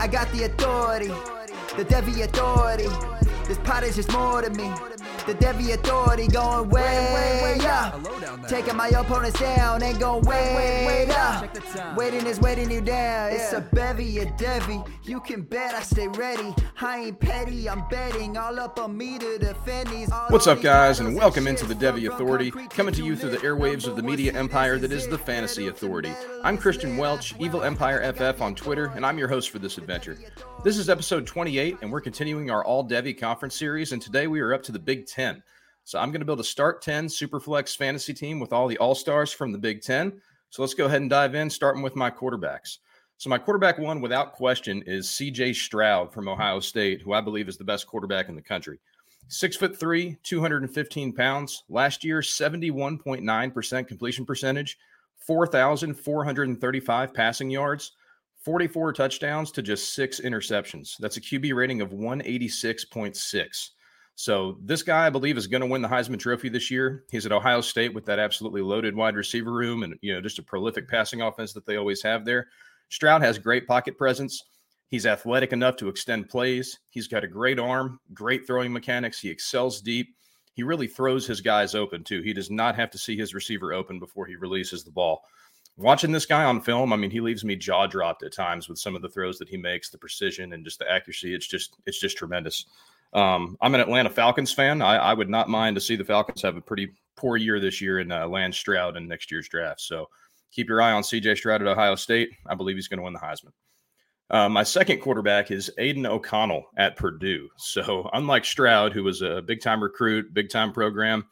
I got the authority, the Devy authority. This pot is just more to me. The Devy authority going way up. Taking my opponents down and going way up. Waiting is waiting you down. It's a bevy, a Devi. You can bet I stay ready. I ain't petty, I'm betting all up on me to defend these. What's up, guys, and welcome into the shit Devy Authority, coming to to you through the airwaves of the media empire that is the Fantasy Authority. I'm Christian Welch, Evil Empire FF on Twitter, and I'm your host for this adventure. This is episode 28, and we're continuing our All Devy Conference series, and today we are up to the Big Ten. So I'm going to build a Start 10 Superflex fantasy team with all the All Stars from the Big Ten. So let's go ahead and dive in, starting with my quarterbacks. So my quarterback one, without question, is CJ Stroud from Ohio State, who I believe is the best quarterback in the country. Six foot three, 215 pounds. Last year, 71.9% completion percentage, 4,435 passing yards, 44 touchdowns to just six interceptions. That's a QB rating of 186.6. So this guy, I believe, is going to win the Heisman Trophy this year. He's at Ohio State with that absolutely loaded wide receiver room and you know just a prolific passing offense that they always have there. Stroud has great pocket presence. He's athletic enough to extend plays. He's got a great arm, great throwing mechanics. He excels deep. He really throws his guys open too. He does not have to see his receiver open before he releases the ball. Watching this guy on film, I mean, he leaves me jaw dropped at times with some of the throws that he makes, the precision and just the accuracy. It's just, it's just tremendous. Um, I'm an Atlanta Falcons fan. I, I, would not mind to see the Falcons have a pretty poor year this year in uh, land Stroud in next year's draft. So keep your eye on CJ Stroud at Ohio State. I believe he's going to win the Heisman. Uh, my second quarterback is Aidan O'Connell at Purdue. So, unlike Stroud, who was a big time recruit, big time program,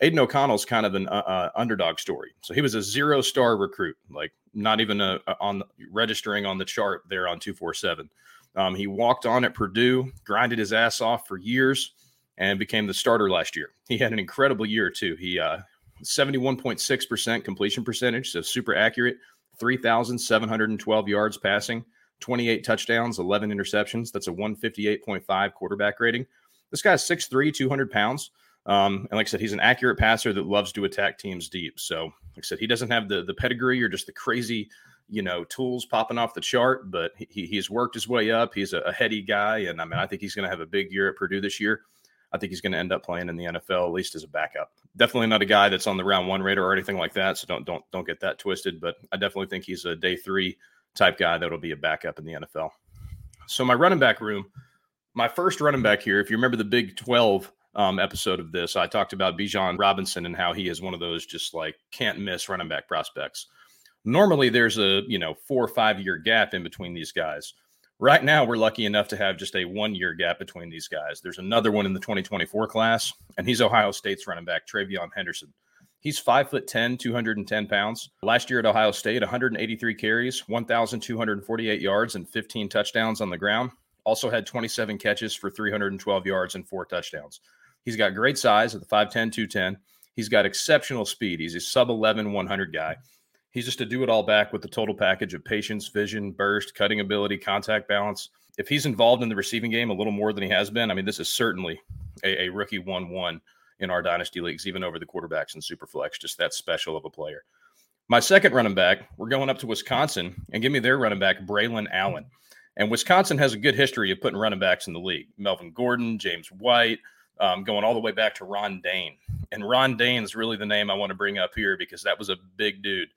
Aidan O'Connell's kind of an uh, uh, underdog story. So, he was a zero star recruit, like not even a, a, on registering on the chart there on 247. Um, he walked on at Purdue, grinded his ass off for years, and became the starter last year. He had an incredible year, too. He, uh, 71.6% completion percentage, so super accurate, 3,712 yards passing. 28 touchdowns, 11 interceptions. That's a 158.5 quarterback rating. This guy's 6'3, 200 pounds. Um, and like I said, he's an accurate passer that loves to attack teams deep. So, like I said, he doesn't have the the pedigree or just the crazy, you know, tools popping off the chart, but he, he's worked his way up. He's a, a heady guy. And I mean, I think he's going to have a big year at Purdue this year. I think he's going to end up playing in the NFL at least as a backup. Definitely not a guy that's on the round one radar or anything like that. So don't don't don't get that twisted. But I definitely think he's a day three type guy that'll be a backup in the NFL. So my running back room, my first running back here, if you remember the Big 12 um, episode of this, I talked about Bijan Robinson and how he is one of those just like can't miss running back prospects. Normally there's a, you know, four or five year gap in between these guys. Right now, we're lucky enough to have just a one year gap between these guys. There's another one in the 2024 class, and he's Ohio State's running back, TreVeyon Henderson. He's five foot 10, 210 pounds. Last year at Ohio State, 183 carries, 1,248 yards, and 15 touchdowns on the ground. Also had 27 catches for 312 yards and four touchdowns. He's got great size at the 5'10, 210. He's got exceptional speed. He's a sub 11, 100 guy. He's just a do it all back with the total package of patience, vision, burst, cutting ability, contact balance. If he's involved in the receiving game a little more than he has been, I mean, this is certainly a, a rookie 1 1 in our dynasty leagues, even over the quarterbacks and superflex. Just that special of a player. My second running back, we're going up to Wisconsin and give me their running back, Braylon Allen. And Wisconsin has a good history of putting running backs in the league. Melvin Gordon, James White, um, going all the way back to Ron Dayne. And Ron Dayne's really the name I want to bring up here because that was a big dude.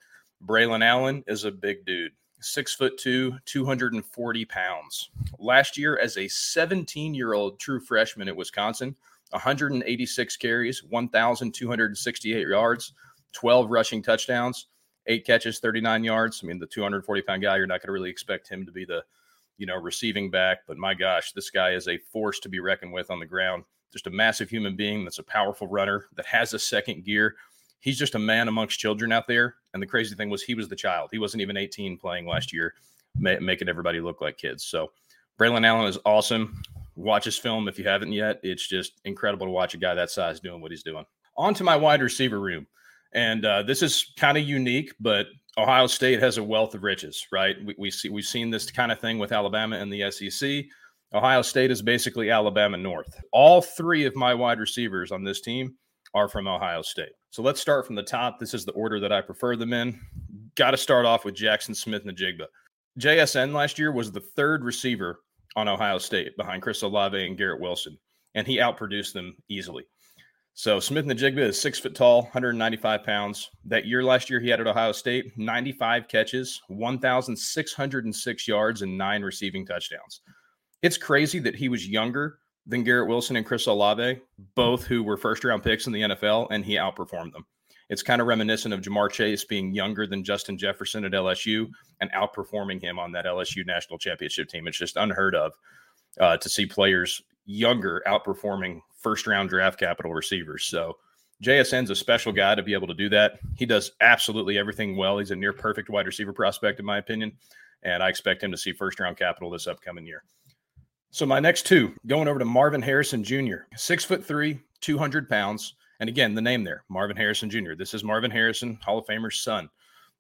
Braylon Allen is a big dude. Six foot two, 240 pounds. Last year, as a 17 year old true freshman at Wisconsin, 186 carries, 1,268 yards, 12 rushing touchdowns, eight catches, 39 yards. I mean, the 240 pound guy, you're not going to really expect him to be the, you know, receiving back. But my gosh, this guy is a force to be reckoned with on the ground. Just a massive human being that's a powerful runner that has a second gear. He's just a man amongst children out there. And the crazy thing was, he was the child. He wasn't even 18 playing last year, making everybody look like kids. So, Braylon Allen is awesome watch his film if you haven't yet. It's just incredible to watch a guy that size doing what he's doing. On to my wide receiver room. And uh, this is kind of unique, but Ohio State has a wealth of riches, right? We, we see we've seen this kind of thing with Alabama and the SEC. Ohio State is basically Alabama North. All three of my wide receivers on this team are from Ohio State. So let's start from the top. This is the order that I prefer them in. Got to start off with Jackson Smith Njigba. JSN last year was the third receiver on Ohio State behind Chris Olave and Garrett Wilson, and he outproduced them easily. So Smith-Njigba is six foot tall, 195 pounds. That year last year, he had at Ohio State 95 catches, 1,606 yards, and nine receiving touchdowns. It's crazy that he was younger than Garrett Wilson and Chris Olave, both who were first round picks in the NFL, and he outperformed them. It's kind of reminiscent of Ja'Marr Chase being younger than Justin Jefferson at LSU and outperforming him on that LSU national championship team. It's just unheard of uh, to see players younger outperforming first round draft capital receivers. So JSN's a special guy to be able to do that. He does absolutely everything well. He's a near perfect wide receiver prospect, in my opinion. And I expect him to see first round capital this upcoming year. So my next two going over to Marvin Harrison Jr., six foot three, 200 pounds. And again, the name there, Marvin Harrison Jr. This is Marvin Harrison, Hall of Famer's son.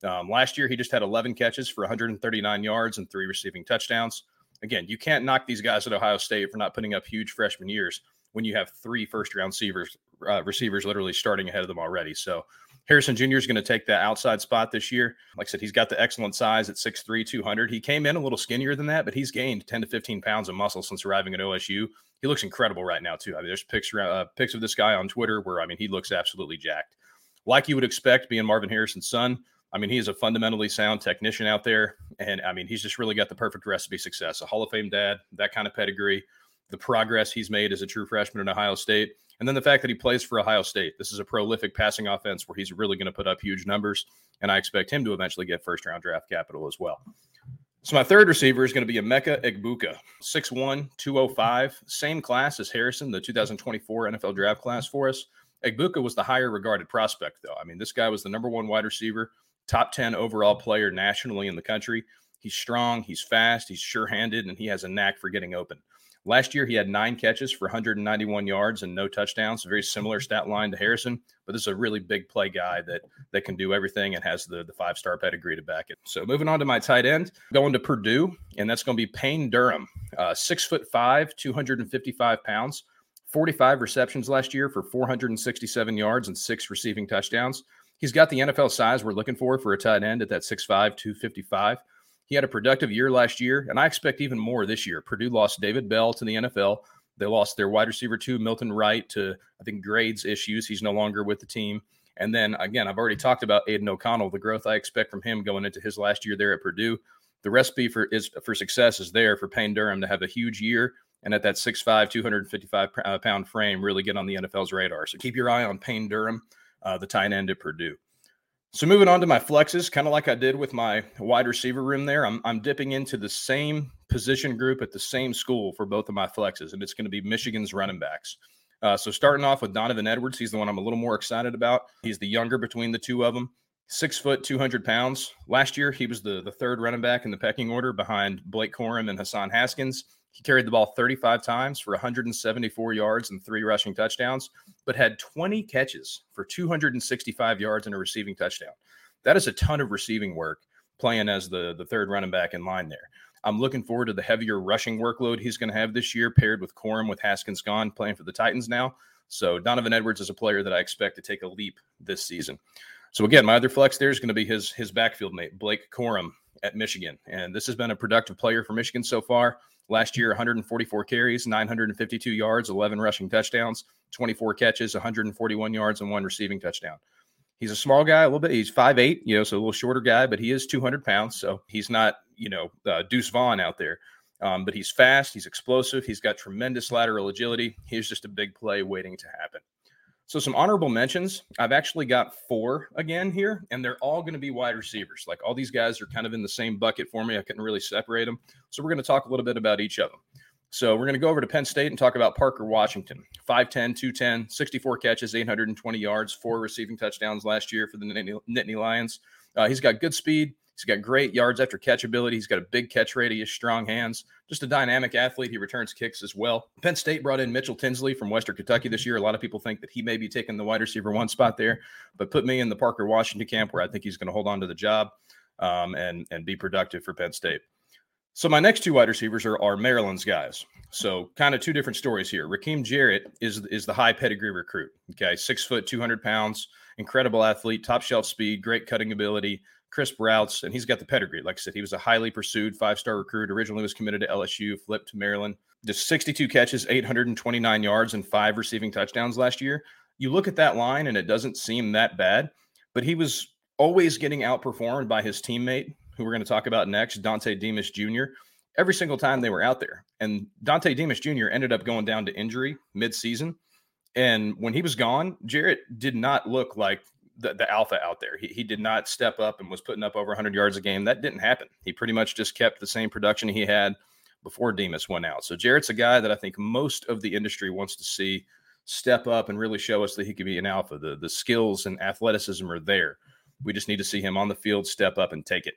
Um, last year, he just had 11 catches for 139 yards and three receiving touchdowns. Again, you can't knock these guys at Ohio State for not putting up huge freshman years when you have three first round receivers, uh, receivers literally starting ahead of them already. So Harrison Jr. is going to take that outside spot this year. Like I said, he's got the excellent size at 6'3, 200. He came in a little skinnier than that, but he's gained 10 to 15 pounds of muscle since arriving at OSU. He looks incredible right now, too. I mean, there's pics, uh, pics of this guy on Twitter where, I mean, he looks absolutely jacked. Like you would expect, being Marvin Harrison's son, I mean, he is a fundamentally sound technician out there. And I mean, he's just really got the perfect recipe success. A Hall of Fame dad, that kind of pedigree, the progress he's made as a true freshman at Ohio State. And then the fact that he plays for Ohio State. This is a prolific passing offense where he's really going to put up huge numbers. And I expect him to eventually get first round draft capital as well. So my third receiver is going to be Emeka Egbuka, 6'1, 205, same class as Harrison, the 2024 NFL draft class for us. Egbuka was the higher regarded prospect, though. I mean, this guy was the number one wide receiver, top 10 overall player nationally in the country. He's strong, he's fast, he's sure handed, and he has a knack for getting open. Last year, he had nine catches for 191 yards and no touchdowns. A very similar stat line to Harrison, but this is a really big play guy that that can do everything and has the, the five star pedigree to back it. So moving on to my tight end, going to Purdue, and that's going to be Payne Durham, uh, six foot five, 255 pounds, 45 receptions last year for 467 yards and six receiving touchdowns. He's got the NFL size we're looking for for a tight end at that 6'5, 255. He had a productive year last year, and I expect even more this year. Purdue lost David Bell to the NFL. They lost their wide receiver two, Milton Wright, to I think grades issues. He's no longer with the team. And then again, I've already talked about Aidan O'Connell, the growth I expect from him going into his last year there at Purdue. The recipe for is for success is there for Payne Durham to have a huge year and at that 6'5, 255 uh, pound frame, really get on the NFL's radar. So keep your eye on Payne Durham, uh, the tight end at Purdue. So moving on to my flexes, kind of like I did with my wide receiver room there, I'm, I'm dipping into the same position group at the same school for both of my flexes, and it's going to be Michigan's running backs. Uh, so starting off with Donovan Edwards, he's the one I'm a little more excited about. He's the younger between the two of them. Six foot, 200 pounds. Last year, he was the, the third running back in the pecking order behind Blake Corum and Hassan Haskins. He carried the ball 35 times for 174 yards and three rushing touchdowns, but had 20 catches for 265 yards and a receiving touchdown. That is a ton of receiving work playing as the, the third running back in line there. I'm looking forward to the heavier rushing workload he's going to have this year, paired with Corum with Haskins gone, playing for the Titans now. So Donovan Edwards is a player that I expect to take a leap this season. So again, my other flex there is going to be his his backfield mate, Blake Corum at Michigan. And this has been a productive player for Michigan so far. Last year, 144 carries, 952 yards, 11 rushing touchdowns, 24 catches, 141 yards, and one receiving touchdown. He's a small guy, a little bit. He's 5'8, you know, so a little shorter guy, but he is 200 pounds. So he's not, you know, uh, Deuce Vaughn out there. Um, but he's fast, he's explosive, he's got tremendous lateral agility. He's just a big play waiting to happen. So, some honorable mentions. I've actually got four again here, and they're all going to be wide receivers. Like all these guys are kind of in the same bucket for me. I couldn't really separate them. So, we're going to talk a little bit about each of them. So, we're going to go over to Penn State and talk about Parker Washington 5'10, 210, 64 catches, 820 yards, four receiving touchdowns last year for the Nittany Lions. Uh, he's got good speed. He's got great yards after catch ability. He's got a big catch has strong hands. Just a dynamic athlete. He returns kicks as well. Penn State brought in Mitchell Tinsley from Western Kentucky this year. A lot of people think that he may be taking the wide receiver one spot there, but put me in the Parker Washington camp where I think he's going to hold on to the job um, and and be productive for Penn State. So my next two wide receivers are, are Maryland's guys. So kind of two different stories here. Rakim Jarrett is is the high pedigree recruit. Okay, six foot, two hundred pounds, incredible athlete, top shelf speed, great cutting ability crisp routes, and he's got the pedigree. Like I said, he was a highly pursued five star recruit. Originally was committed to LSU, flipped to Maryland. Just 62 catches, 829 yards, and five receiving touchdowns last year. You look at that line, and it doesn't seem that bad, but he was always getting outperformed by his teammate, who we're going to talk about next, Dontay Demus Jr. Every single time they were out there. And Dontay Demus Jr. ended up going down to injury mid-season. And when he was gone, Jarrett did not look like the, the alpha out there. He, he did not step up and was putting up over 100 yards a game. That didn't happen. He pretty much just kept the same production he had before Demus went out. So Jarrett's a guy that I think most of the industry wants to see step up and really show us that he can be an alpha. The, the skills and athleticism are there. We just need to see him on the field step up and take it.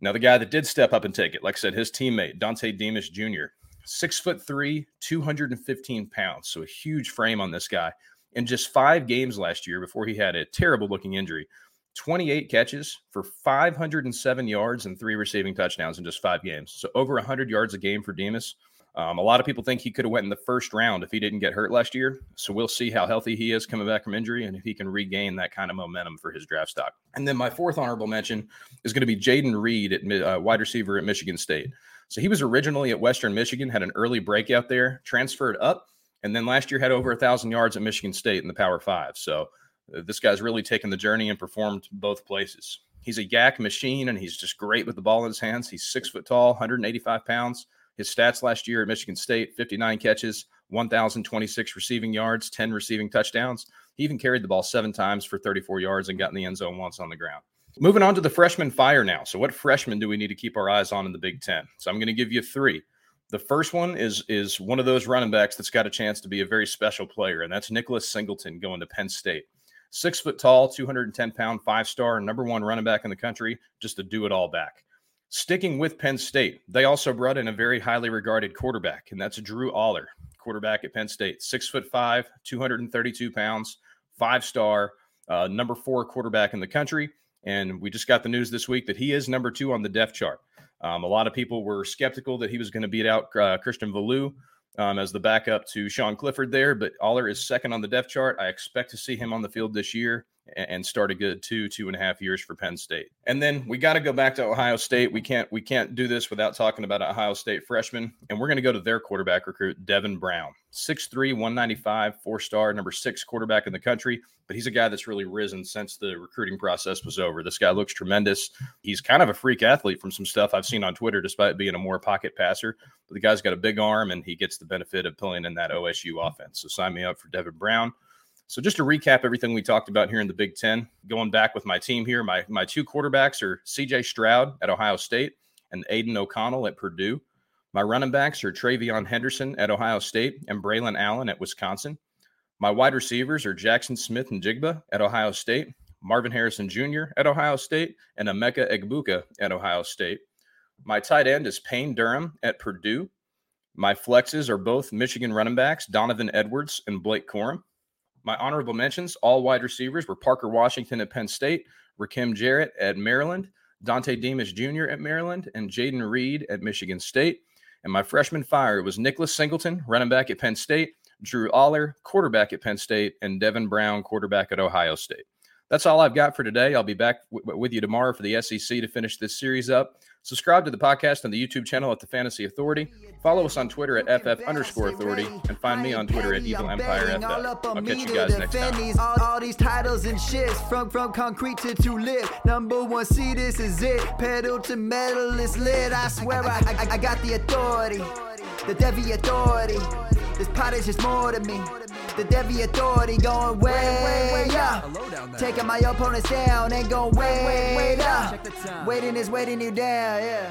Now, the guy that did step up and take it, like I said, his teammate, Dontay Demus Jr., six foot three, 215 pounds. So a huge frame on this guy. In just five games last year before he had a terrible looking injury, 28 catches for 507 yards and three receiving touchdowns in just five games. So over 100 yards a game for Demus. Um, a lot of people think he could have went in the first round if he didn't get hurt last year. So we'll see how healthy he is coming back from injury and if he can regain that kind of momentum for his draft stock. And then my fourth honorable mention is going to be Jayden Reed at uh, wide receiver at Michigan State. So he was originally at Western Michigan, had an early breakout there, transferred up, and then last year had over a thousand yards at Michigan State in the Power Five. So uh, this guy's really taken the journey and performed both places. He's a YAC machine, and he's just great with the ball in his hands. He's six foot tall, 185 pounds. His stats last year at Michigan State 59 catches, 1,026 receiving yards, 10 receiving touchdowns. He even carried the ball seven times for 34 yards and got in the end zone once on the ground. Moving on to the freshman fire now. So, what freshmen do we need to keep our eyes on in the Big Ten? So, I'm going to give you three. The first one is is one of those running backs that's got a chance to be a very special player, and that's Nicholas Singleton going to Penn State. Six foot tall, 210 pound, five star, number one running back in the country, just a do it all back. Sticking with Penn State, they also brought in a very highly regarded quarterback, and that's Drew Allar, quarterback at Penn State. Six foot five, 232 pounds, five star, uh, number four quarterback in the country. And we just got the news this week that he is number two on the depth chart. Um, a lot of people were skeptical that he was going to beat out uh, Christian Veilleux um, as the backup to Sean Clifford there, but Allar is second on the depth chart. I expect to see him on the field this year and start a good two two and a half years for Penn State. And then we got to go back to Ohio State. We can't we can't do this without talking about Ohio State freshman, and we're going to go to their quarterback recruit Devin Brown, 6'3", 195, four star, number six quarterback in the country. But he's a guy that's really risen since the recruiting process was over. This guy looks tremendous. He's kind of a freak athlete from some stuff I've seen on Twitter, despite being a more pocket passer. But the guy's got a big arm, and he gets the benefit of pulling in that OSU offense. So sign me up for Devin Brown. So just to recap everything we talked about here in the Big Ten, going back with my team here, my my two quarterbacks are C.J. Stroud at Ohio State and Aidan O'Connell at Purdue. My running backs are TreVeyon Henderson at Ohio State and Braylon Allen at Wisconsin. My wide receivers are Jackson Smith-Njigba at Ohio State, Marvin Harrison Jr. at Ohio State, and Emeka Egbuka at Ohio State. My tight end is Payne Durham at Purdue. My flexes are both Michigan running backs, Donovan Edwards and Blake Corum. My honorable mentions, all wide receivers were Parker Washington at Penn State, Rakim Jarrett at Maryland, Dontay Demus Jr. at Maryland, and Jayden Reed at Michigan State. And my freshman fire was Nicholas Singleton, running back at Penn State, Drew Allar, quarterback at Penn State, and Devin Brown, quarterback at Ohio State. That's all I've got for today. I'll be back w- with you tomorrow for the SEC to finish this series up. Subscribe to the podcast on the YouTube channel at the Fantasy Authority. Follow us on Twitter at FF underscore authority and find me on Twitter at Evil Empire FF. I'll catch you guys next time. All, all these titles and shits from from concrete to lit. Number one, see this is it. Pedal to metal, it's lit. I swear I, I, I got the authority, the Devy authority. This pot is just more to me. The Devy authority going way, up. Taking my opponents down and going way, way up. Waiting is waiting you down, yeah.